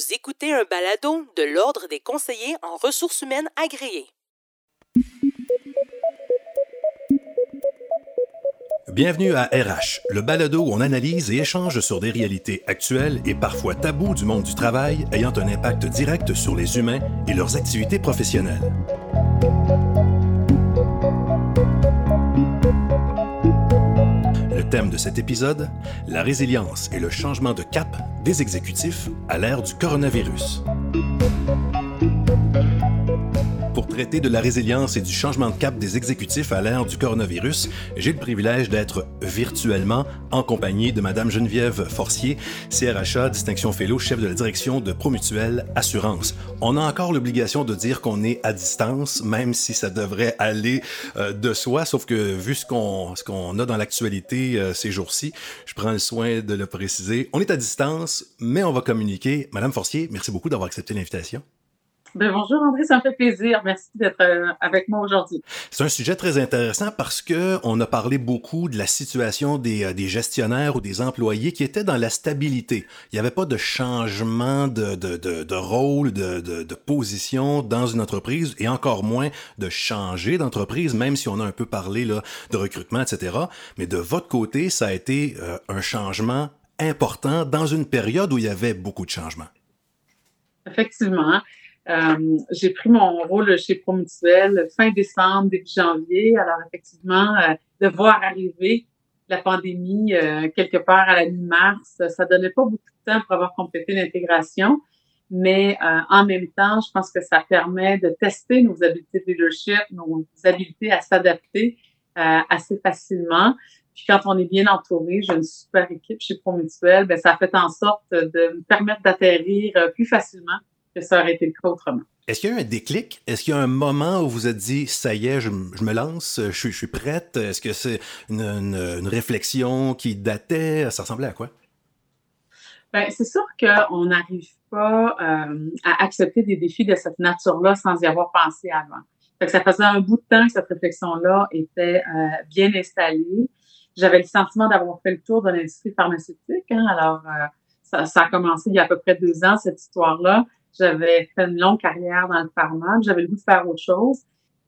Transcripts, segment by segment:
Vous écoutez un balado de l'Ordre des conseillers en ressources humaines agréés. Bienvenue à RH, le balado où on analyse et échange sur des réalités actuelles et parfois tabous du monde du travail ayant un impact direct sur les humains et leurs activités professionnelles. Thème de cet épisode, la résilience et le changement de cap des exécutifs à l'ère du coronavirus. Traiter de la résilience et du changement de cap des exécutifs à l'ère du coronavirus, j'ai le privilège d'être virtuellement en compagnie de Madame Geneviève Forcier, CRHA, distinction fellow, chef de la direction de Promutuelle Assurance. On a encore l'obligation de dire qu'on est à distance, même si ça devrait aller euh, de soi, sauf que vu ce qu'on ce a dans l'actualité euh, ces jours-ci, je prends le soin de le préciser. On est à distance, mais on va communiquer. Madame Forcier, merci beaucoup d'avoir accepté l'invitation. Ben, bonjour André, ça me fait plaisir. Merci d'être euh, avec moi aujourd'hui. C'est un sujet très intéressant parce que on a parlé beaucoup de la situation des, euh, des, gestionnaires ou des employés qui étaient dans la stabilité. Il n'y avait pas de changement de, de, de, de rôle, de, de, position dans une entreprise et encore moins de changer d'entreprise, même si on a un peu parlé là, de recrutement, etc. Mais de votre côté, ça a été euh, un changement important dans une période où il y avait beaucoup de changements. Effectivement. Euh, j'ai pris mon rôle chez Promutuel fin décembre, début janvier. Alors, effectivement, euh, de voir arriver la pandémie euh, quelque part à la mi-mars, ça donnait pas beaucoup de temps pour avoir complété l'intégration. Mais en même temps, je pense que ça permet de tester nos habiletés de leadership, nos habiletés à s'adapter assez facilement. Puis quand on est bien entouré, j'ai une super équipe chez Promutuel, ben ça a fait en sorte de me permettre d'atterrir plus facilement que ça aurait été le cas autrement. Est-ce qu'il y a eu un déclic? Est-ce qu'il y a un moment où vous êtes dit, ça y est, je, me lance, je, suis prête? Est-ce que c'est une, réflexion qui datait? Ça ressemblait à quoi? Ben, c'est sûr qu'on n'arrive pas euh, à accepter des défis de cette nature-là sans y avoir pensé avant. ça faisait un bout de temps que cette réflexion-là était euh, bien installée. J'avais le sentiment d'avoir fait le tour de l'industrie pharmaceutique. Hein. alors, euh, ça, ça, a commencé il y a à peu près deux ans, cette histoire-là. J'avais fait une longue carrière dans le pharma, j'avais le goût de faire autre chose.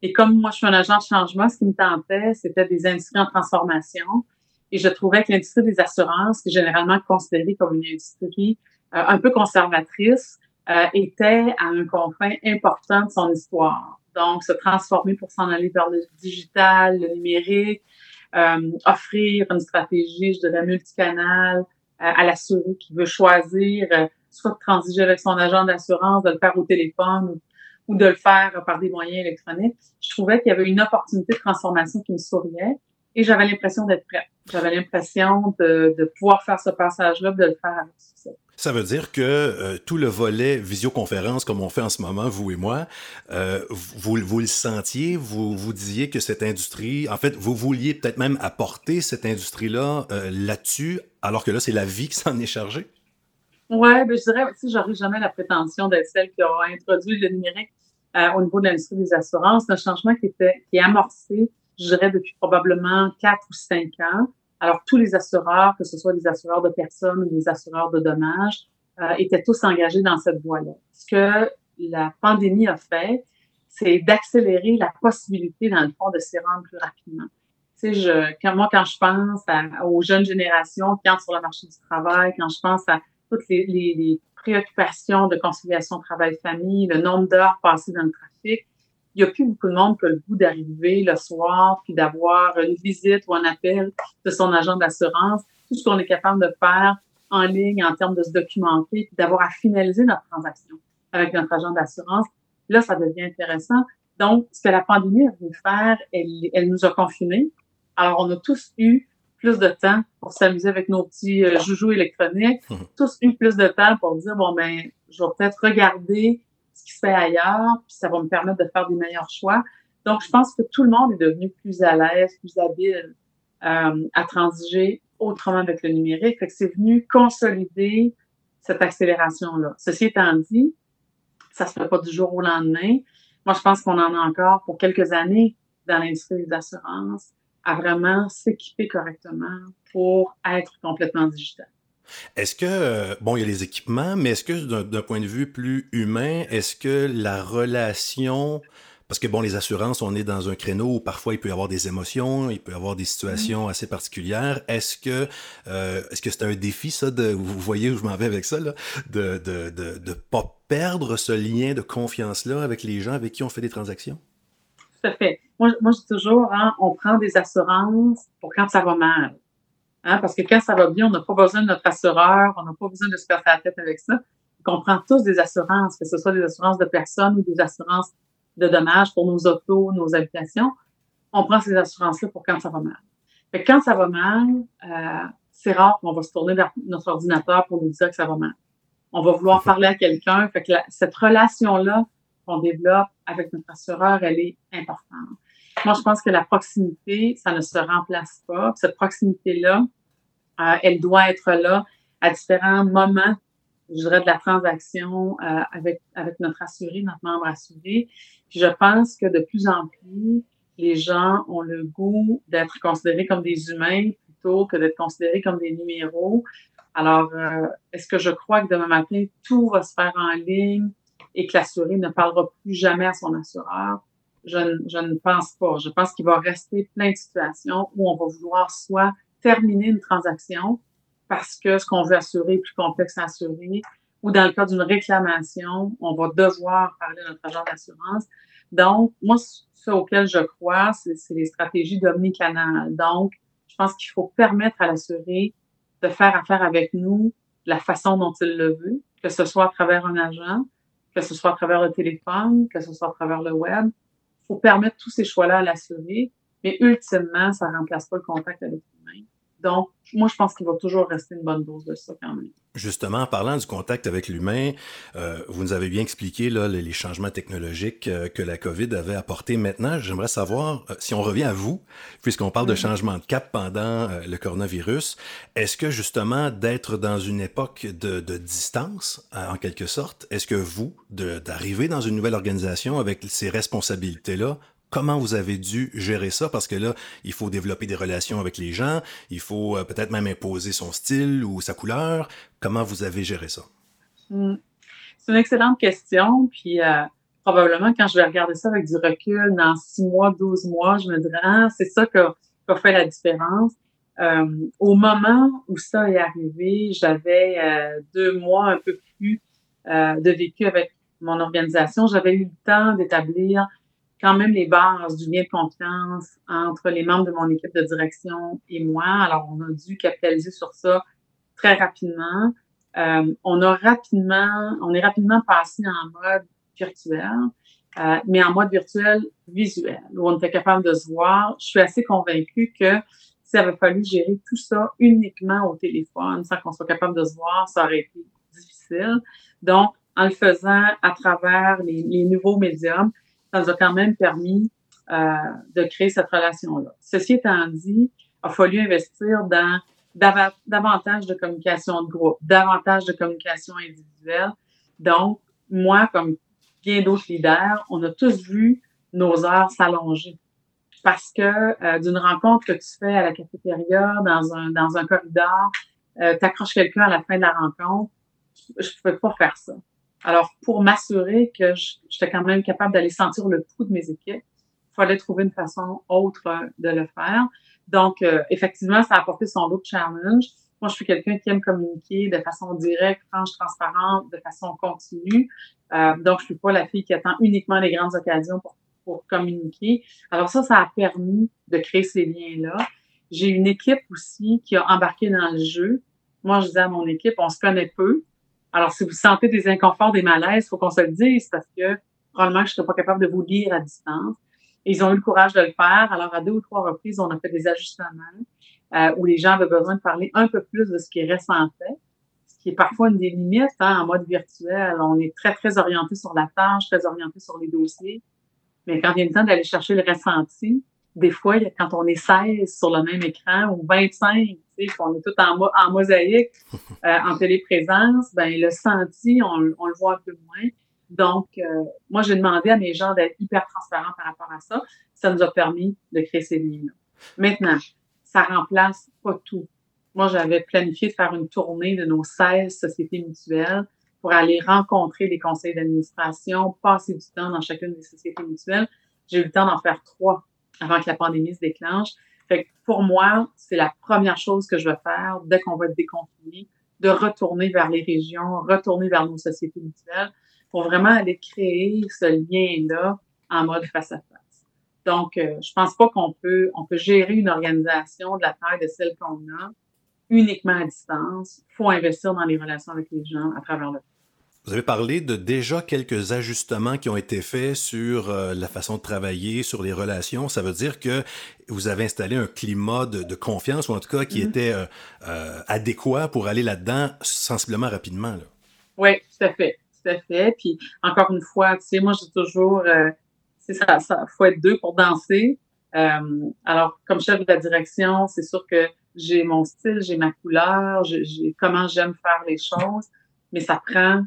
Et comme moi, je suis un agent de changement, ce qui me tentait, c'était des industries en transformation. Et je trouvais que l'industrie des assurances, qui est généralement considérée comme une industrie euh, un peu conservatrice, euh, était à un confin important de son histoire. Donc, se transformer pour s'en aller vers le digital, le numérique, euh, offrir une stratégie, je dirais, multicanale à l'assuré qui veut choisir soit de transiger avec son agent d'assurance, de le faire au téléphone ou, de le faire par des moyens électroniques. Je trouvais qu'il y avait une opportunité de transformation qui me souriait et j'avais l'impression d'être prête. J'avais l'impression de, de, pouvoir faire ce passage-là, de le faire avec succès. Ça veut dire que euh, tout le volet visioconférence, comme on fait en ce moment, vous et moi, euh, vous, vous le sentiez, vous vous disiez que cette industrie, en fait, vous vouliez peut-être même apporter cette industrie-là euh, là-dessus, alors que là, c'est la vie qui s'en est chargée? Oui, ben, je dirais, si j'aurais jamais la prétention d'être celle qui aura introduit le numérique euh, au niveau de l'industrie des assurances. C'est un changement qui était, qui est amorcé, je dirais, depuis probablement quatre ou cinq ans. Alors, tous les assureurs, que ce soit des assureurs de personnes ou des assureurs de dommages, euh, étaient tous engagés dans cette voie-là. Ce que la pandémie a fait, c'est d'accélérer la possibilité, dans le fond, de s'y rendre plus rapidement. Tu sais, je, quand, moi, quand je pense aux jeunes générations qui entrent sur le marché du travail, quand je pense à toutes les, préoccupations de conciliation travail-famille, le nombre d'heures passées dans le trafic, il n'y a plus beaucoup de monde que le goût d'arriver le soir puis d'avoir une visite ou un appel de son agent d'assurance. Tout ce qu'on est capable de faire en ligne en termes de se documenter puis d'avoir à finaliser notre transaction avec notre agent d'assurance, là, ça devient intéressant. Donc, ce que la pandémie a voulu faire, elle, elle nous a confinés. Alors, on a tous eu plus de temps pour s'amuser avec nos petits euh, joujoux électroniques, mhm. tous eu plus de temps pour dire, bon, ben, je vais peut-être regarder ce qui se fait ailleurs, puis ça va me permettre de faire des meilleurs choix. Donc, je pense que tout le monde est devenu plus à l'aise, plus habile euh, à transiger autrement avec le numérique. Fait que c'est venu consolider cette accélération-là. Ceci étant dit, ça se fait pas du jour au lendemain. Moi, je pense qu'on en a encore pour quelques années dans l'industrie des assurances à vraiment s'équiper correctement pour être complètement digital. Est-ce que, euh, bon, il y a les équipements, mais est-ce que d'un point de vue plus humain, est-ce que la relation parce que, bon, les assurances, on est dans un créneau où parfois il peut y avoir des émotions, il peut y avoir des situations assez particulières. Est-ce que euh, est-ce que c'est un défi, ça, de, vous voyez où je m'en vais avec ça, là, de de, de, de pas perdre ce lien de confiance-là avec les gens avec qui on fait des transactions? À fait. Moi, je dis toujours, hein, on prend des assurances pour quand ça va mal. Hein, parce que quand ça va bien, on n'a pas besoin de notre assureur, on n'a pas besoin de se casser la tête avec ça. On prend tous des assurances, que ce soit des assurances de personnes ou des assurances de dommages pour nos autos, nos habitations, on prend ces assurances-là pour quand ça va mal. Fait quand ça va mal, euh, c'est rare qu'on va se tourner vers notre ordinateur pour nous dire que ça va mal. On va vouloir parler à quelqu'un. Fait que cette relation-là qu'on développe avec notre assureur, elle est importante. Moi, je pense que la proximité, ça ne se remplace pas. Cette proximité-là, euh, elle doit être là à différents moments je dirais, de la transaction euh, avec, avec notre assuré, notre membre assuré. Puis je pense que de plus en plus, les gens ont le goût d'être considérés comme des humains plutôt que d'être considérés comme des numéros. Alors, euh, est-ce que je crois que demain matin, tout va se faire en ligne? Et que l'assuré ne parlera plus jamais à son assureur? Je, je ne pense pas. Je pense qu'il va rester plein de situations où on va vouloir soit terminer une transaction, parce que ce qu'on veut assurer est plus complexe à assurer, ou dans le cas d'une réclamation, on va devoir parler à notre agent d'assurance. Donc, moi, ce auquel je crois, c'est les stratégies d'omnicanal. Donc, je pense qu'il faut permettre à l'assuré de faire affaire avec nous de la façon dont il le veut, que ce soit à travers un agent, que ce soit à travers le téléphone, que ce soit à travers le web. Il faut permettre tous ces choix-là à l'assuré, mais ultimement, ça ne remplace pas le contact avec. Donc, moi, je pense qu'il va toujours rester une bonne dose de ça quand même. Justement, en parlant du contact avec l'humain, euh, vous nous avez bien expliqué là, les, changements technologiques euh, que la COVID avait apportés. Maintenant, j'aimerais savoir, euh, si on revient à vous, puisqu'on parle de changement de cap pendant le coronavirus, est-ce que justement d'être dans une époque de, de distance, en quelque sorte, est-ce que vous, d'arriver dans une nouvelle organisation avec ces responsabilités-là, Comment vous avez dû gérer ça? Parce que là, il faut développer des relations avec les gens, il faut euh, peut-être même imposer son style ou sa couleur. Comment vous avez géré ça? Hmm. C'est une excellente question. Puis euh, probablement, quand je vais regarder ça avec du recul, dans six mois, douze mois, je me dirais, ah, c'est ça qui a, fait la différence. Euh, au moment où ça est arrivé, j'avais deux mois un peu plus de vécu avec mon organisation. J'avais eu le temps d'établir quand même les bases du lien de confiance entre les membres de mon équipe de direction et moi. Alors, on a dû capitaliser sur ça très rapidement. Euh, on a rapidement, on est rapidement passé en mode virtuel, euh, mais en mode virtuel visuel, où on était capable de se voir. Je suis assez convaincue que s'il avait fallu gérer tout ça uniquement au téléphone, sans qu'on soit capable de se voir, ça aurait été difficile. Donc, en le faisant à travers les, les nouveaux médiums, ça nous a quand même permis euh, de créer cette relation-là. Ceci étant dit, il a fallu investir dans davantage de communication de groupe, davantage de communication individuelle. Donc, moi, comme bien d'autres leaders, on a tous vu nos heures s'allonger. Parce que euh, d'une rencontre que tu fais à la cafétéria, dans un, dans un corridor, euh, tu accroches quelqu'un à la fin de la rencontre, je ne pouvais pas faire ça. Alors, pour m'assurer que j'étais quand même capable d'aller sentir le pouls de mes équipes, il fallait trouver une façon autre de le faire. Donc, euh, effectivement, ça a apporté son lot challenge. Moi, je suis quelqu'un qui aime communiquer de façon directe, franche, transparente, de façon continue. Euh, donc, je suis pas la fille qui attend uniquement les grandes occasions pour, pour communiquer. Alors ça, ça a permis de créer ces liens-là. J'ai une équipe aussi qui a embarqué dans le jeu. Moi, je disais à mon équipe, on se connaît peu, alors, si vous sentez des inconforts, des malaises, faut qu'on se le dise parce que probablement je serais pas capable de vous lire à distance. Et ils ont eu le courage de le faire. Alors, à deux ou trois reprises, on a fait des ajustements euh, où les gens avaient besoin de parler un peu plus de ce qu'ils ressentaient, ce qui est parfois une des limites hein, en mode virtuel. On est très, très orienté sur la tâche, très orienté sur les dossiers. Mais quand vient le temps d'aller chercher le ressenti, des fois, quand on est 16 sur le même écran ou 25, qu'on est tout en, en mosaïque, euh, en téléprésence, ben le senti, on, le voit un peu moins. Donc, euh, moi, j'ai demandé à mes gens d'être hyper transparents par rapport à ça. Ça nous a permis de créer ces lignes-là. Maintenant, ça remplace pas tout. moi, j'avais planifié de faire une tournée de nos 16 sociétés mutuelles pour aller rencontrer les conseils d'administration, passer du temps dans chacune des sociétés mutuelles. J'ai eu le temps d'en faire trois avant que la pandémie se déclenche. Pour moi, c'est la première chose que je vais faire dès qu'on va être déconfiné, de retourner vers les régions, retourner vers nos sociétés mutuelles pour vraiment aller créer ce lien-là en mode face à face. Donc, euh, je pense pas qu'on peut, on peut gérer une organisation de la taille de celle qu'on a uniquement à distance. Il faut investir dans les relations avec les gens à travers le temps. Vous avez parlé de déjà quelques ajustements qui ont été faits sur euh, la façon de travailler, sur les relations. Ça veut dire que vous avez installé un climat de, confiance, ou en tout cas qui mm-hmm. était euh, euh, adéquat pour aller là-dedans sensiblement rapidement. Oui, tout à fait. Tout à fait. Puis encore une fois, tu sais, moi, j'ai toujours... c'est ça, ça faut être deux pour danser. alors, comme chef de la direction, c'est sûr que j'ai mon style, j'ai ma couleur, j'ai comment j'aime faire les choses, mais ça prend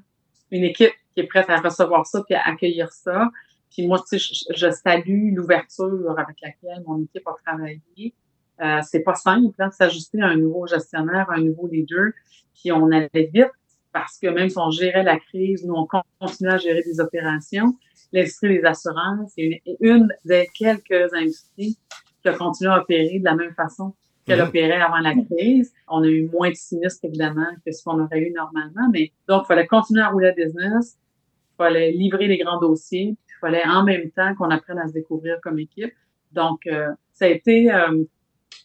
une équipe qui est prête à recevoir ça puis à accueillir ça. Puis moi, tu sais, je, salue l'ouverture avec laquelle mon équipe a travaillé. Euh, c'est pas simple hein, de s'ajuster à un nouveau gestionnaire, à un nouveau leader. Puis on allait vite parce que même si on gérait la crise, nous, on continuait à gérer des opérations. L'industrie des assurances est une, une des quelques industries qui a continué à opérer de la même façon qu'elle opérait avant la crise. On a eu moins de sinistres, évidemment, que ce qu'on aurait eu normalement. Mais donc, il fallait continuer à rouler le business. Il fallait livrer les grands dossiers. Il fallait en même temps qu'on apprenne à se découvrir comme équipe. Donc, euh, ça a été euh,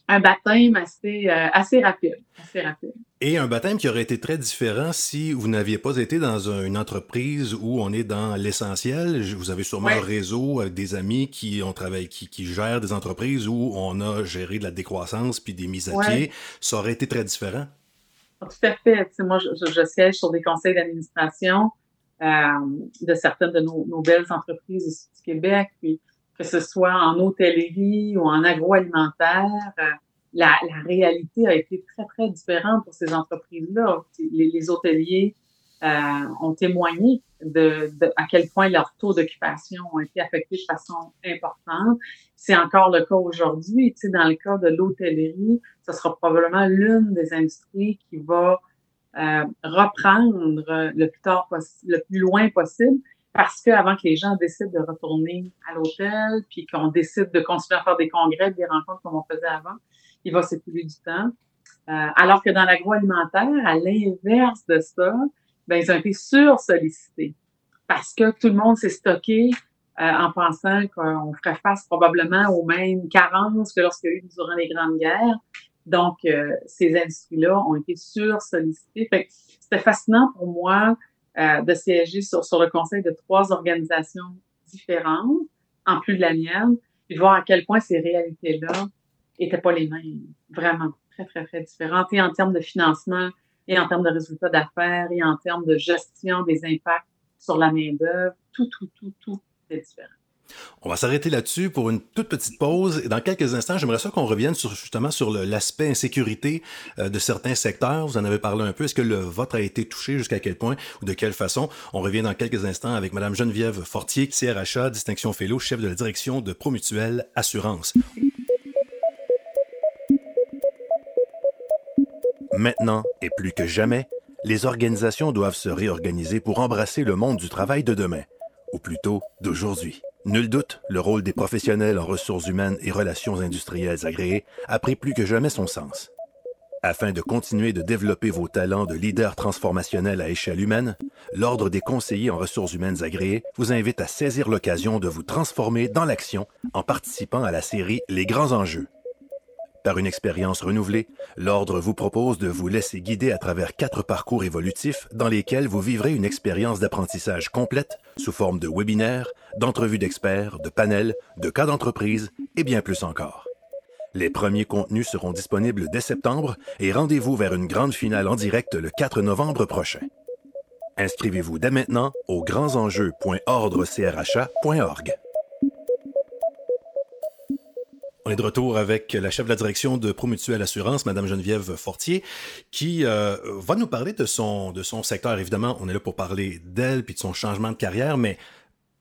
un baptême assez, euh, assez rapide. Assez rapide. Et un baptême qui aurait été très différent si vous n'aviez pas été dans une entreprise où on est dans l'essentiel. Vous avez sûrement un réseau avec des amis qui ont travaillé, qui, qui, gèrent des entreprises où on a géré de la décroissance puis des mises à pied. Ça aurait été très différent. Tout à fait. moi, je, siège sur des conseils d'administration euh, de certaines de nos, belles entreprises ici du Québec, puis que ce soit en hôtellerie ou en agroalimentaire. Euh, la, la, réalité a été très, très différente pour ces entreprises-là. Les, les, hôteliers euh, ont témoigné de, de, à quel point leurs taux d'occupation ont été affectés de façon importante. C'est encore le cas aujourd'hui. Tu sais, dans le cas de l'hôtellerie, ce sera probablement l'une des industries qui va euh, reprendre le plus tard le plus loin possible parce que avant que les gens décident de retourner à l'hôtel, puis qu'on décide de continuer à faire des congrès, des rencontres comme on faisait avant, il va s'écouler du temps. Euh, alors que dans l'agroalimentaire, à l'inverse de ça, ben, ils ont été sursollicités parce que tout le monde s'est stocké euh, en pensant qu'on ferait face probablement aux mêmes carences que lorsqu'il y a eu durant les grandes guerres. Donc, euh, ces industries-là ont été sursollicitées. C'était fascinant pour moi de siéger sur, sur le conseil de trois organisations différentes, en plus de la mienne, et de voir à quel point ces réalités-là n'étaient pas les mêmes. Vraiment, très, très, très différentes. Et en termes de financement, et en termes de résultats d'affaires, et en termes de gestion des impacts sur la main-d'œuvre, tout, tout, tout, tout est différent. On va s'arrêter là-dessus pour une toute petite pause. Et dans quelques instants, j'aimerais ça qu'on revienne justement sur l'aspect insécurité euh, de certains secteurs. Vous en avez parlé un peu. Est-ce que le vote a été touché? Jusqu'à quel point? Ou de quelle façon? On revient dans quelques instants avec Madame Geneviève Fortier, CRHA, distinction fellow, chef de la direction de Promutuelle Assurance. Maintenant et plus que jamais, les organisations doivent se réorganiser pour embrasser le monde du travail de demain, ou plutôt d'aujourd'hui. Nul doute, le rôle des professionnels en ressources humaines et relations industrielles agréées a pris plus que jamais son sens. Afin de continuer de développer vos talents de leader transformationnel à échelle humaine, l'Ordre des conseillers en ressources humaines agréées vous invite à saisir l'occasion de vous transformer dans l'action en participant à la série Les grands enjeux par une expérience renouvelée, l'Ordre vous propose de vous laisser guider à travers quatre parcours évolutifs dans lesquels vous vivrez une expérience d'apprentissage complète sous forme de webinaires, d'entrevues d'experts, de panels, de cas d'entreprise et bien plus encore. Les premiers contenus seront disponibles dès septembre et rendez-vous vers une grande finale en direct le 4 novembre prochain. Inscrivez-vous dès maintenant au grandsenjeux.ordrecrha.org. On est de retour avec la chef de la direction de Promutuelle Assurance, Madame Geneviève Fortier, qui euh, va nous parler de son, de son secteur. Évidemment, on est là pour parler d'elle puis de son changement de carrière, mais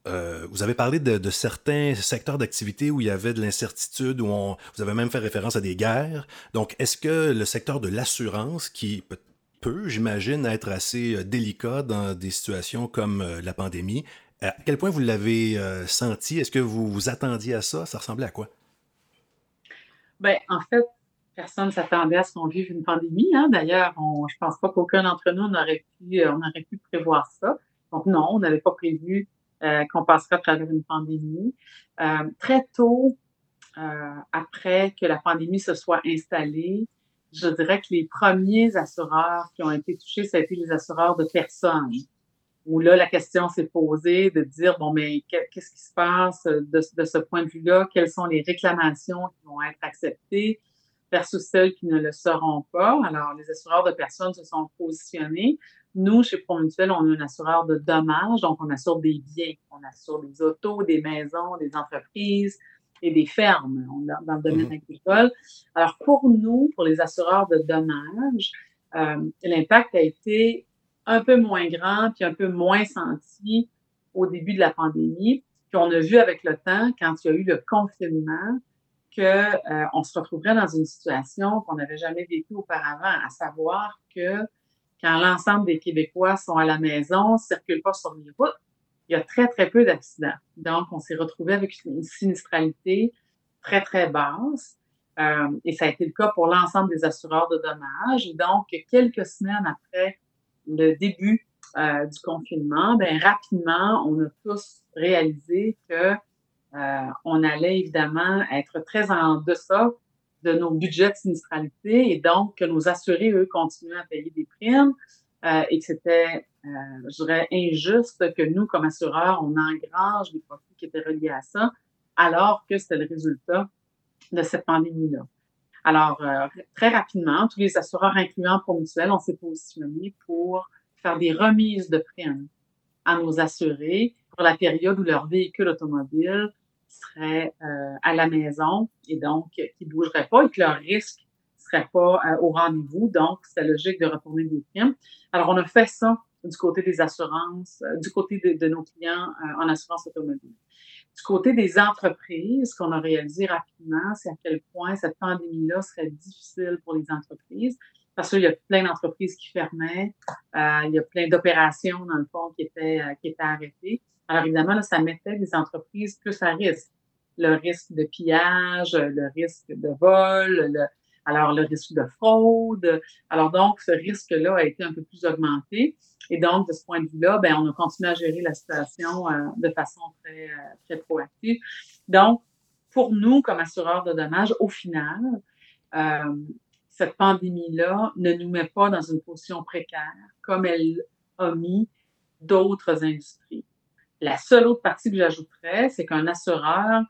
euh, vous avez parlé de, certains secteurs d'activité où il y avait de l'incertitude, où on, vous avez même fait référence à des guerres. Donc, est-ce que le secteur de l'assurance, qui peut, j'imagine, être assez euh, délicat dans des situations comme la pandémie, à quel point vous l'avez senti? Est-ce que vous vous attendiez à ça? Ça ressemblait à quoi? Ben, en fait, personne ne s'attendait à ce qu'on vive une pandémie. Hein. D'ailleurs, je pense pas qu'aucun d'entre nous n'aurait pu, on aurait pu prévoir ça. Donc non, on n'avait pas prévu euh, qu'on passerait à travers une pandémie. Euh, très tôt, euh, après que la pandémie se soit installée, je dirais que les premiers assureurs qui ont été touchés, ça a été les assureurs de personnes. Où là, la question s'est posée de dire, bon, mais qu'est-ce qui se passe de, de ce point de vue-là? Quelles sont les réclamations qui vont être acceptées versus celles qui ne le seront pas? Alors, les assureurs de personnes se sont positionnés. Nous, chez Promutuel, on est un assureur de dommages, donc on assure des biens, on assure des autos, des maisons, des entreprises et des fermes dans le domaine mhm. agricole. Alors pour nous, pour les assureurs de dommages, euh, l'impact a été un peu moins grand puis un peu moins senti au début de la pandémie. Puis on a vu avec le temps, quand il y a eu le confinement, que euh, on se retrouverait dans une situation qu'on n'avait jamais vécue auparavant, à savoir que quand l'ensemble des Québécois sont à la maison, circulent pas sur les routes, il y a très, très peu d'accidents. Donc, on s'est retrouvé avec une sinistralité très, très basse. Euh, et ça a été le cas pour l'ensemble des assureurs de dommages. Donc, quelques semaines après le début euh, du confinement, ben rapidement, on a tous réalisé que euh, on allait évidemment être très en deçà de nos budgets de sinistralité et donc que nos assurés, eux, continuaient à payer des primes euh, et que c'était, je dirais, injuste que nous, comme assureurs, on engrange des profits qui étaient reliés à ça, alors que c'était le résultat de cette pandémie-là. Alors, euh, très rapidement, tous les assureurs, incluant Promutuel, on s'est positionné pour faire des remises de primes à nos assurés pour la période où leur véhicule automobile serait euh, à la maison et donc qui ne bougeraient pas et que leur risque serait pas euh, au rendez-vous. Donc, c'est logique de retourner des primes. Alors, on a fait ça du côté des assurances, euh, du côté de, nos clients en assurance automobile. Du côté des entreprises, ce qu'on a réalisé rapidement, c'est à quel point cette pandémie-là serait difficile pour les entreprises parce qu'il y a plein d'entreprises qui fermaient, il y a plein d'opérations, dans le fond, qui étaient, qui étaient arrêtées. Alors évidemment, là, ça mettait des entreprises plus à risque. Le risque de pillage, le risque de vol, alors le risque de fraude. Alors donc, ce risque-là a été un peu plus augmenté. Et donc, de ce point de vue-là, ben, on a continué à gérer la situation euh, de façon très, euh, très proactive. Donc, pour nous, comme assureurs de dommages, au final, euh, cette pandémie-là ne nous met pas dans une position précaire comme elle a mis d'autres industries. La seule autre partie que j'ajouterais, c'est qu'un assureur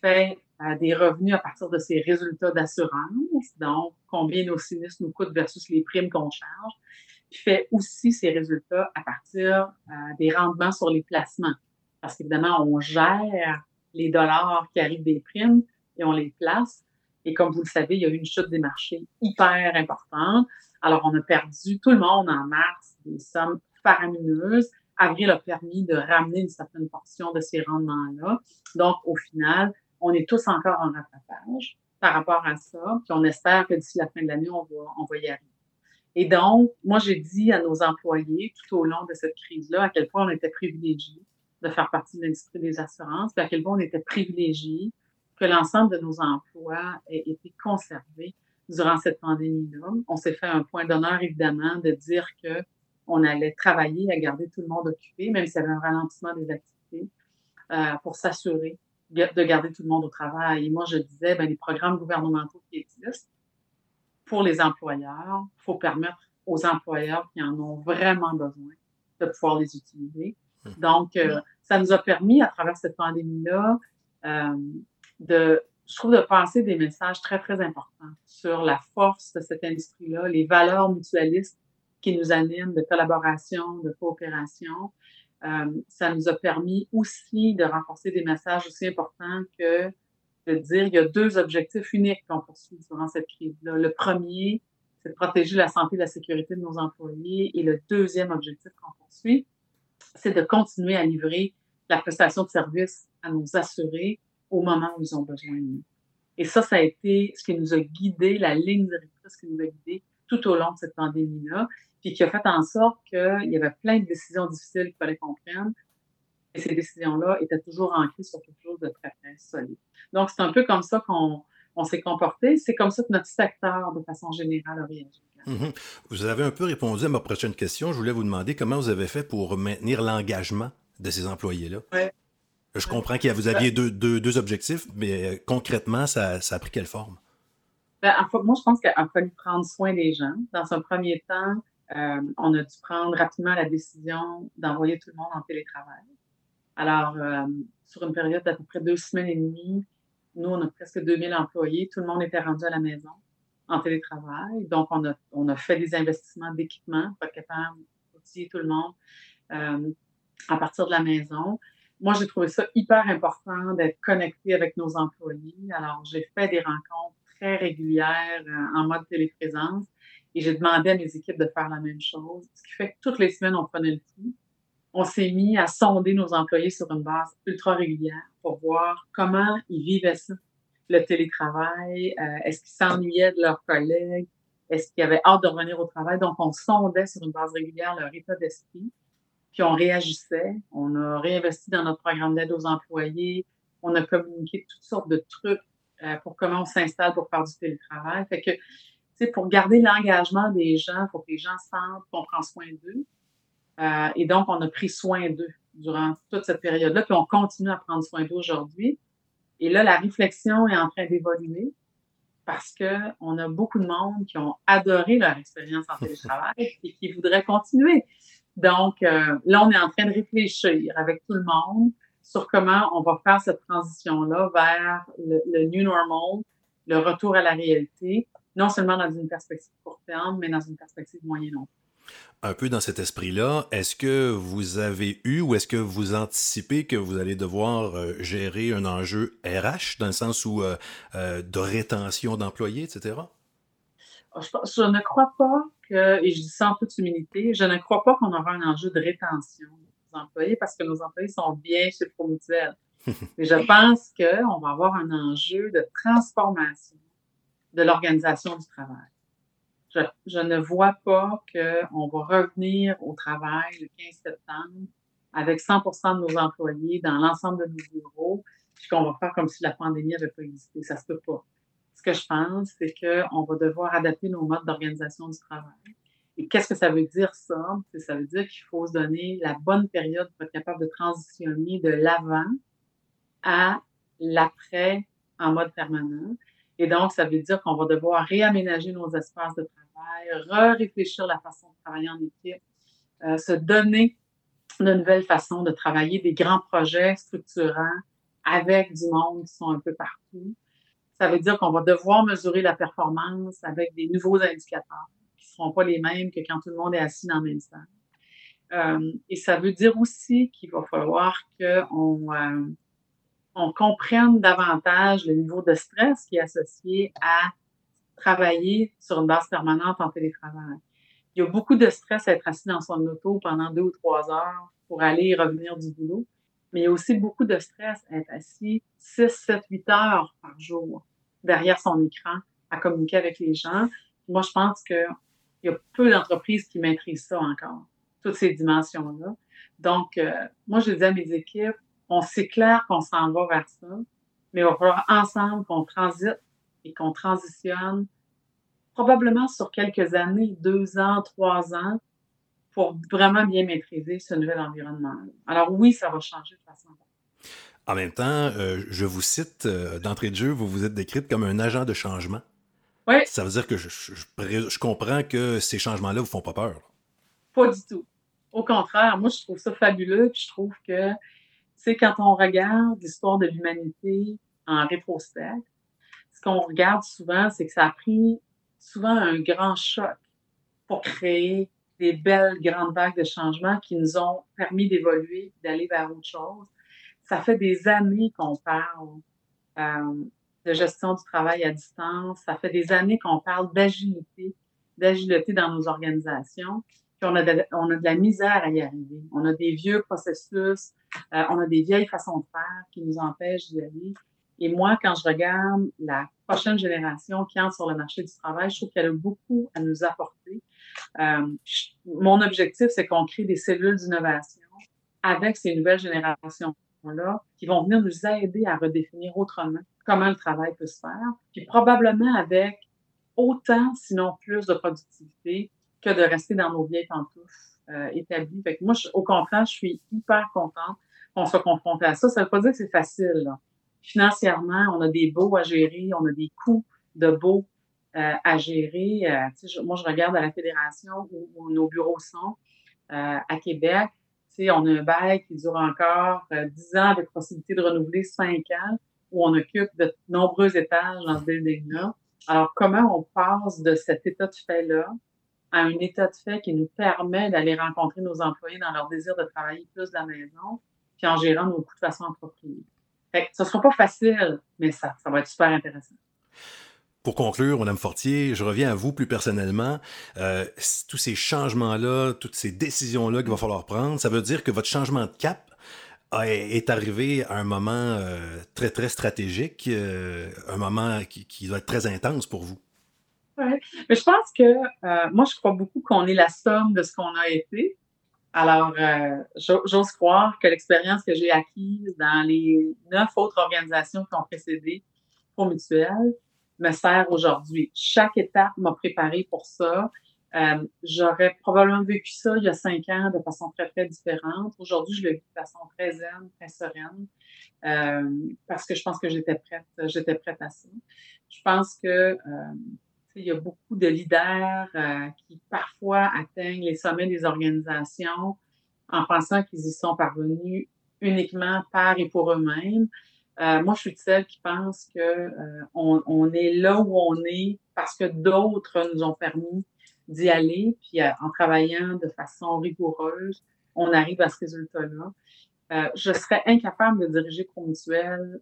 fait des revenus à partir de ses résultats d'assurance, donc combien nos sinistres nous coûtent versus les primes qu'on charge, fait aussi ses résultats à partir euh, des rendements sur les placements. Parce qu'évidemment, on gère les dollars qui arrivent des primes et on les place. Et comme vous le savez, il y a eu une chute des marchés hyper importante. Alors, on a perdu tout le monde en mars des sommes faramineuses. Avril a permis de ramener une certaine portion de ces rendements-là. Donc, au final, on est tous encore en rattrapage par rapport à ça. Puis on espère que d'ici la fin de l'année, on va, on va y arriver. Et donc, moi, j'ai dit à nos employés tout au long de cette crise-là à quel point on était privilégiés de faire partie de l'industrie des assurances, puis à quel point on était privilégiés que l'ensemble de nos emplois ait été conservé durant cette pandémie-là. On s'est fait un point d'honneur, évidemment, de dire que on allait travailler à garder tout le monde occupé, même s'il y avait un ralentissement des activités, euh, pour s'assurer de garder tout le monde au travail. Et moi, je disais, ben, les programmes gouvernementaux qui existent pour les employeurs, il faut permettre aux employeurs qui en ont vraiment besoin de pouvoir les utiliser. Hum. Donc, euh, ça nous a permis, à travers cette pandémie-là, euh, de, je trouve, de passer des messages très, très importants sur la force de cette industrie-là, les valeurs mutualistes qui nous anime de collaboration, de coopération. Euh, ça nous a permis aussi de renforcer des messages aussi importants que de dire il y a deux objectifs uniques qu'on poursuit durant cette crise-là. Le premier, c'est de protéger la santé et la sécurité de nos employés. Et le deuxième objectif qu'on poursuit, c'est de continuer à livrer la prestation de service à nos assurés au moment où ils ont besoin de nous. Et ça, ça a été ce qui nous a guidé, la ligne directrice qui nous a guidés tout au long de cette pandémie-là, puis qui a fait en sorte qu'il y avait plein de décisions difficiles qu'il fallait qu'on prenne. Et ces décisions-là étaient toujours ancrées sur quelque chose de très, très solide. Donc, c'est un peu comme ça qu'on on s'est comporté. C'est comme ça que notre secteur, de façon générale, a réagi. Mhm. Vous avez un peu répondu à ma prochaine question. Je voulais vous demander comment vous avez fait pour maintenir l'engagement de ces employés-là. Ouais. Je comprends que vous aviez deux, deux, deux objectifs, mais euh, concrètement, ça, ça, a pris quelle forme? Ben, en moi, je pense qu'il a fallu prendre soin des gens. Dans un premier temps, euh, on a dû prendre rapidement la décision d'envoyer tout le monde en télétravail. Alors, euh, sur une période d'à peu près deux semaines et demie, nous, on a presque 2000 employés. Tout le monde était rendu à la maison en télétravail. Donc, on a, on a fait des investissements d'équipement pour être capable d'outiller tout le monde euh, à partir de la maison. Moi, j'ai trouvé ça hyper important d'être connecté avec nos employés. Alors, j'ai fait des rencontres très régulières euh, en mode téléprésence et j'ai demandé à mes équipes de faire la même chose. Ce qui fait que toutes les semaines, on prenait le coup. On s'est mis à sonder nos employés sur une base ultra régulière pour voir comment ils vivaient ça, le télétravail. Euh, est-ce qu'ils s'ennuyaient de leurs collègues? Est-ce qu'ils avaient hâte de revenir au travail? Donc, on sondait sur une base régulière leur état d'esprit. Puis on réagissait. On a réinvesti dans notre programme d'aide aux employés. On a communiqué toutes sortes de trucs euh, pour comment on s'installe pour faire du télétravail. Fait que, tu sais, pour garder l'engagement des gens, pour que les gens sentent qu'on prend soin d'eux. Euh, et donc, on a pris soin d'eux durant toute cette période-là, puis on continue à prendre soin d'eux aujourd'hui. Et là, la réflexion est en train d'évoluer parce qu'on a beaucoup de monde qui ont adoré leur expérience en télétravail et qui voudraient continuer. Donc, euh, là, on est en train de réfléchir avec tout le monde sur comment on va faire cette transition-là vers le, le, new normal, le retour à la réalité, non seulement dans une perspective court terme, mais dans une perspective moyen long un peu dans cet esprit-là, est-ce que vous avez eu ou est-ce que vous anticipez que vous allez devoir euh, gérer un enjeu RH dans le sens où euh, euh, de rétention d'employés, etc.? Je, je, ne crois pas que, et je dis ça en toute humilité, je ne crois pas qu'on aura un enjeu de rétention des employés parce que nos employés sont bien chez Promutuel. Mais je pense qu'on va avoir un enjeu de transformation de l'organisation du travail. Je, je, ne vois pas qu'on va revenir au travail le 15 septembre avec 100 de nos employés dans l'ensemble de nos bureaux, puis qu'on va faire comme si la pandémie n'avait pas existé. Ça se peut pas. Ce que je pense, c'est qu'on va devoir adapter nos modes d'organisation du travail. Et qu'est-ce que ça veut dire, ça? Ça veut dire qu'il faut se donner la bonne période pour être capable de transitionner de l'avant à l'après en mode permanent. Et donc, ça veut dire qu'on va devoir réaménager nos espaces de travail, re-réfléchir la façon de travailler en équipe, euh, se donner de nouvelles façons de travailler, des grands projets structurants avec du monde qui sont un peu partout. Ça veut dire qu'on va devoir mesurer la performance avec des nouveaux indicateurs qui ne seront pas les mêmes que quand tout le monde est assis dans le même salle. Euh, et ça veut dire aussi qu'il va falloir qu'on euh, on comprenne davantage le niveau de stress qui est associé à travailler sur une base permanente en télétravail. Il y a beaucoup de stress à être assis dans son auto pendant deux ou trois heures pour aller et revenir du boulot, mais il y a aussi beaucoup de stress à être assis 6, 7, 8 heures par jour derrière son écran à communiquer avec les gens. Moi, je pense qu'il y a peu d'entreprises qui maîtrisent ça encore, toutes ces dimensions-là. Donc, euh, moi, je dis à mes équipes, on sait clair qu'on s'en va vers ça, mais il va falloir ensemble qu'on transite et qu'on transitionne probablement sur quelques années, deux ans, trois ans, pour vraiment bien maîtriser ce nouvel environnement. Alors oui, ça va changer de façon. En même temps, euh, je vous cite euh, d'entrée de jeu, vous vous êtes décrite comme un agent de changement. Oui. Ça veut dire que je, je, je comprends que ces changements-là ne vous font pas peur. Pas du tout. Au contraire, moi, je trouve ça fabuleux. Puis je trouve que sais, quand on regarde l'histoire de l'humanité en rétrospect, ce qu'on regarde souvent, c'est que ça a pris souvent un grand choc pour créer des belles grandes vagues de changement qui nous ont permis d'évoluer, d'aller vers autre chose. Ça fait des années qu'on parle euh, de gestion du travail à distance. Ça fait des années qu'on parle d'agilité, d'agilité dans nos organisations. puis on a, on a de la misère à y arriver. On a des vieux processus, euh, on a des vieilles façons de faire qui nous empêchent d'y aller. Et moi, quand je regarde la prochaine génération qui entre sur le marché du travail, je trouve qu'elle a beaucoup à nous apporter. Euh, mon objectif, c'est qu'on crée des cellules d'innovation avec ces nouvelles générations-là qui vont venir nous aider à redéfinir autrement comment le travail peut se faire, puis probablement avec autant, sinon plus, de productivité que de rester dans nos vieilles pantoufles euh, que moi, au contraire, je suis hyper contente qu'on soit confronté à ça. Ça ne veut pas dire que c'est facile. Financièrement, on a des baux à gérer, on a des coûts de baux euh, à gérer. Euh, moi, je regarde à la fédération où, nos bureaux sont euh, à Québec. On a un bail qui dure encore 10 ans avec possibilité de renouveler 5 ans, où on occupe de nombreux étages dans ce building-là. Alors, comment on passe de cet état de fait-là à un état de fait qui nous permet d'aller rencontrer nos employés dans leur désir de travailler plus de la maison, puis en gérant nos coûts de façon appropriée. Fait que ce ne sera pas facile, mais ça, ça va être super intéressant. Pour conclure, Mme Fortier, je reviens à vous plus personnellement. Euh, tous ces changements-là, toutes ces décisions-là qu'il va falloir prendre, ça veut dire que votre changement de cap est arrivé à un moment euh, très, très stratégique, euh, un moment qui, doit être très intense pour vous. Mais je pense que moi, je crois beaucoup qu'on est la somme de ce qu'on a été. Alors, j'ose croire que l'expérience que j'ai acquise dans les neuf autres organisations qui ont précédé pour Mutuelle, me sert aujourd'hui. Chaque étape m'a préparé pour ça. Euh, j'aurais probablement vécu ça il y a cinq ans de façon très, très différente. Aujourd'hui, je le vis de façon très zen, très sereine, euh, parce que je pense que j'étais prête, j'étais prête à ça. Je pense que euh, il y a beaucoup de leaders euh, qui parfois atteignent les sommets des organisations en pensant qu'ils y sont parvenus uniquement par et pour eux-mêmes. Euh, moi, je suis celle qui pense que euh, on, est là où on est parce que d'autres nous ont permis d'y aller, puis en travaillant de façon rigoureuse, on arrive à ce résultat-là. je serais incapable de diriger Promutuel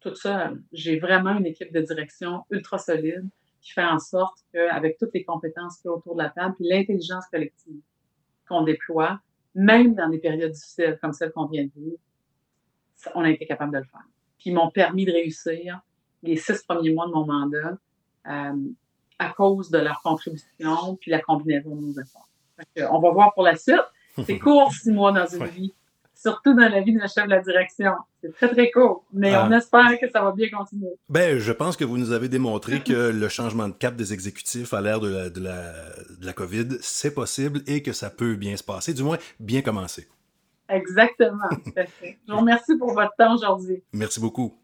toute seule. J'ai vraiment une équipe de direction ultra solide qui fait en sorte qu'avec toutes les compétences qu'il y a autour de la table, puis l'intelligence collective qu'on déploie, même dans des périodes difficiles comme celle qu'on vient de vivre, on a été capable de le faire. Puis ils m'ont permis de réussir les six premiers mois de mon mandat euh, à cause de leur contribution puis la combinaison de nos efforts. on va voir pour la suite. C'est court, six mois dans une vie, surtout dans la vie d'un chef de la direction. C'est très, très court, mais on ah. espère que ça va bien continuer. Ben, je pense que vous nous avez démontré que le changement de cap des exécutifs à l'ère de la, de, la, de la COVID, c'est possible et que ça peut bien se passer, du moins bien commencer. Exactement. Je vous remercie pour votre temps aujourd'hui. Merci beaucoup.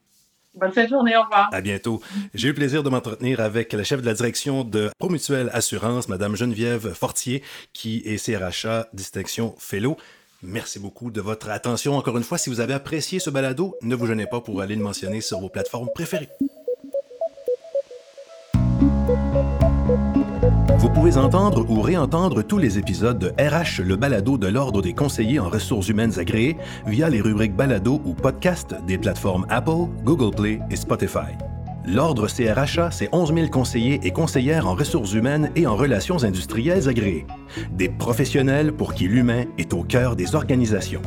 Bonne fin de journée, au revoir. À bientôt. J'ai eu le plaisir de m'entretenir avec la chef de la direction de Promutuelle Assurance, Madame Geneviève Fortier, qui est CRHA Distinction Fellow. Merci beaucoup de votre attention. Encore une fois, si vous avez apprécié ce balado, ne vous gênez pas pour aller le mentionner sur vos plateformes préférées. Vous pouvez entendre ou réentendre tous les épisodes de RH, le balado de l'Ordre des conseillers en ressources humaines agréés via les rubriques balado ou podcast des plateformes Apple, Google Play et Spotify. L'Ordre CRHA, c'est 11 000 conseillers et conseillères en ressources humaines et en relations industrielles agréées. Des professionnels pour qui l'humain est au cœur des organisations.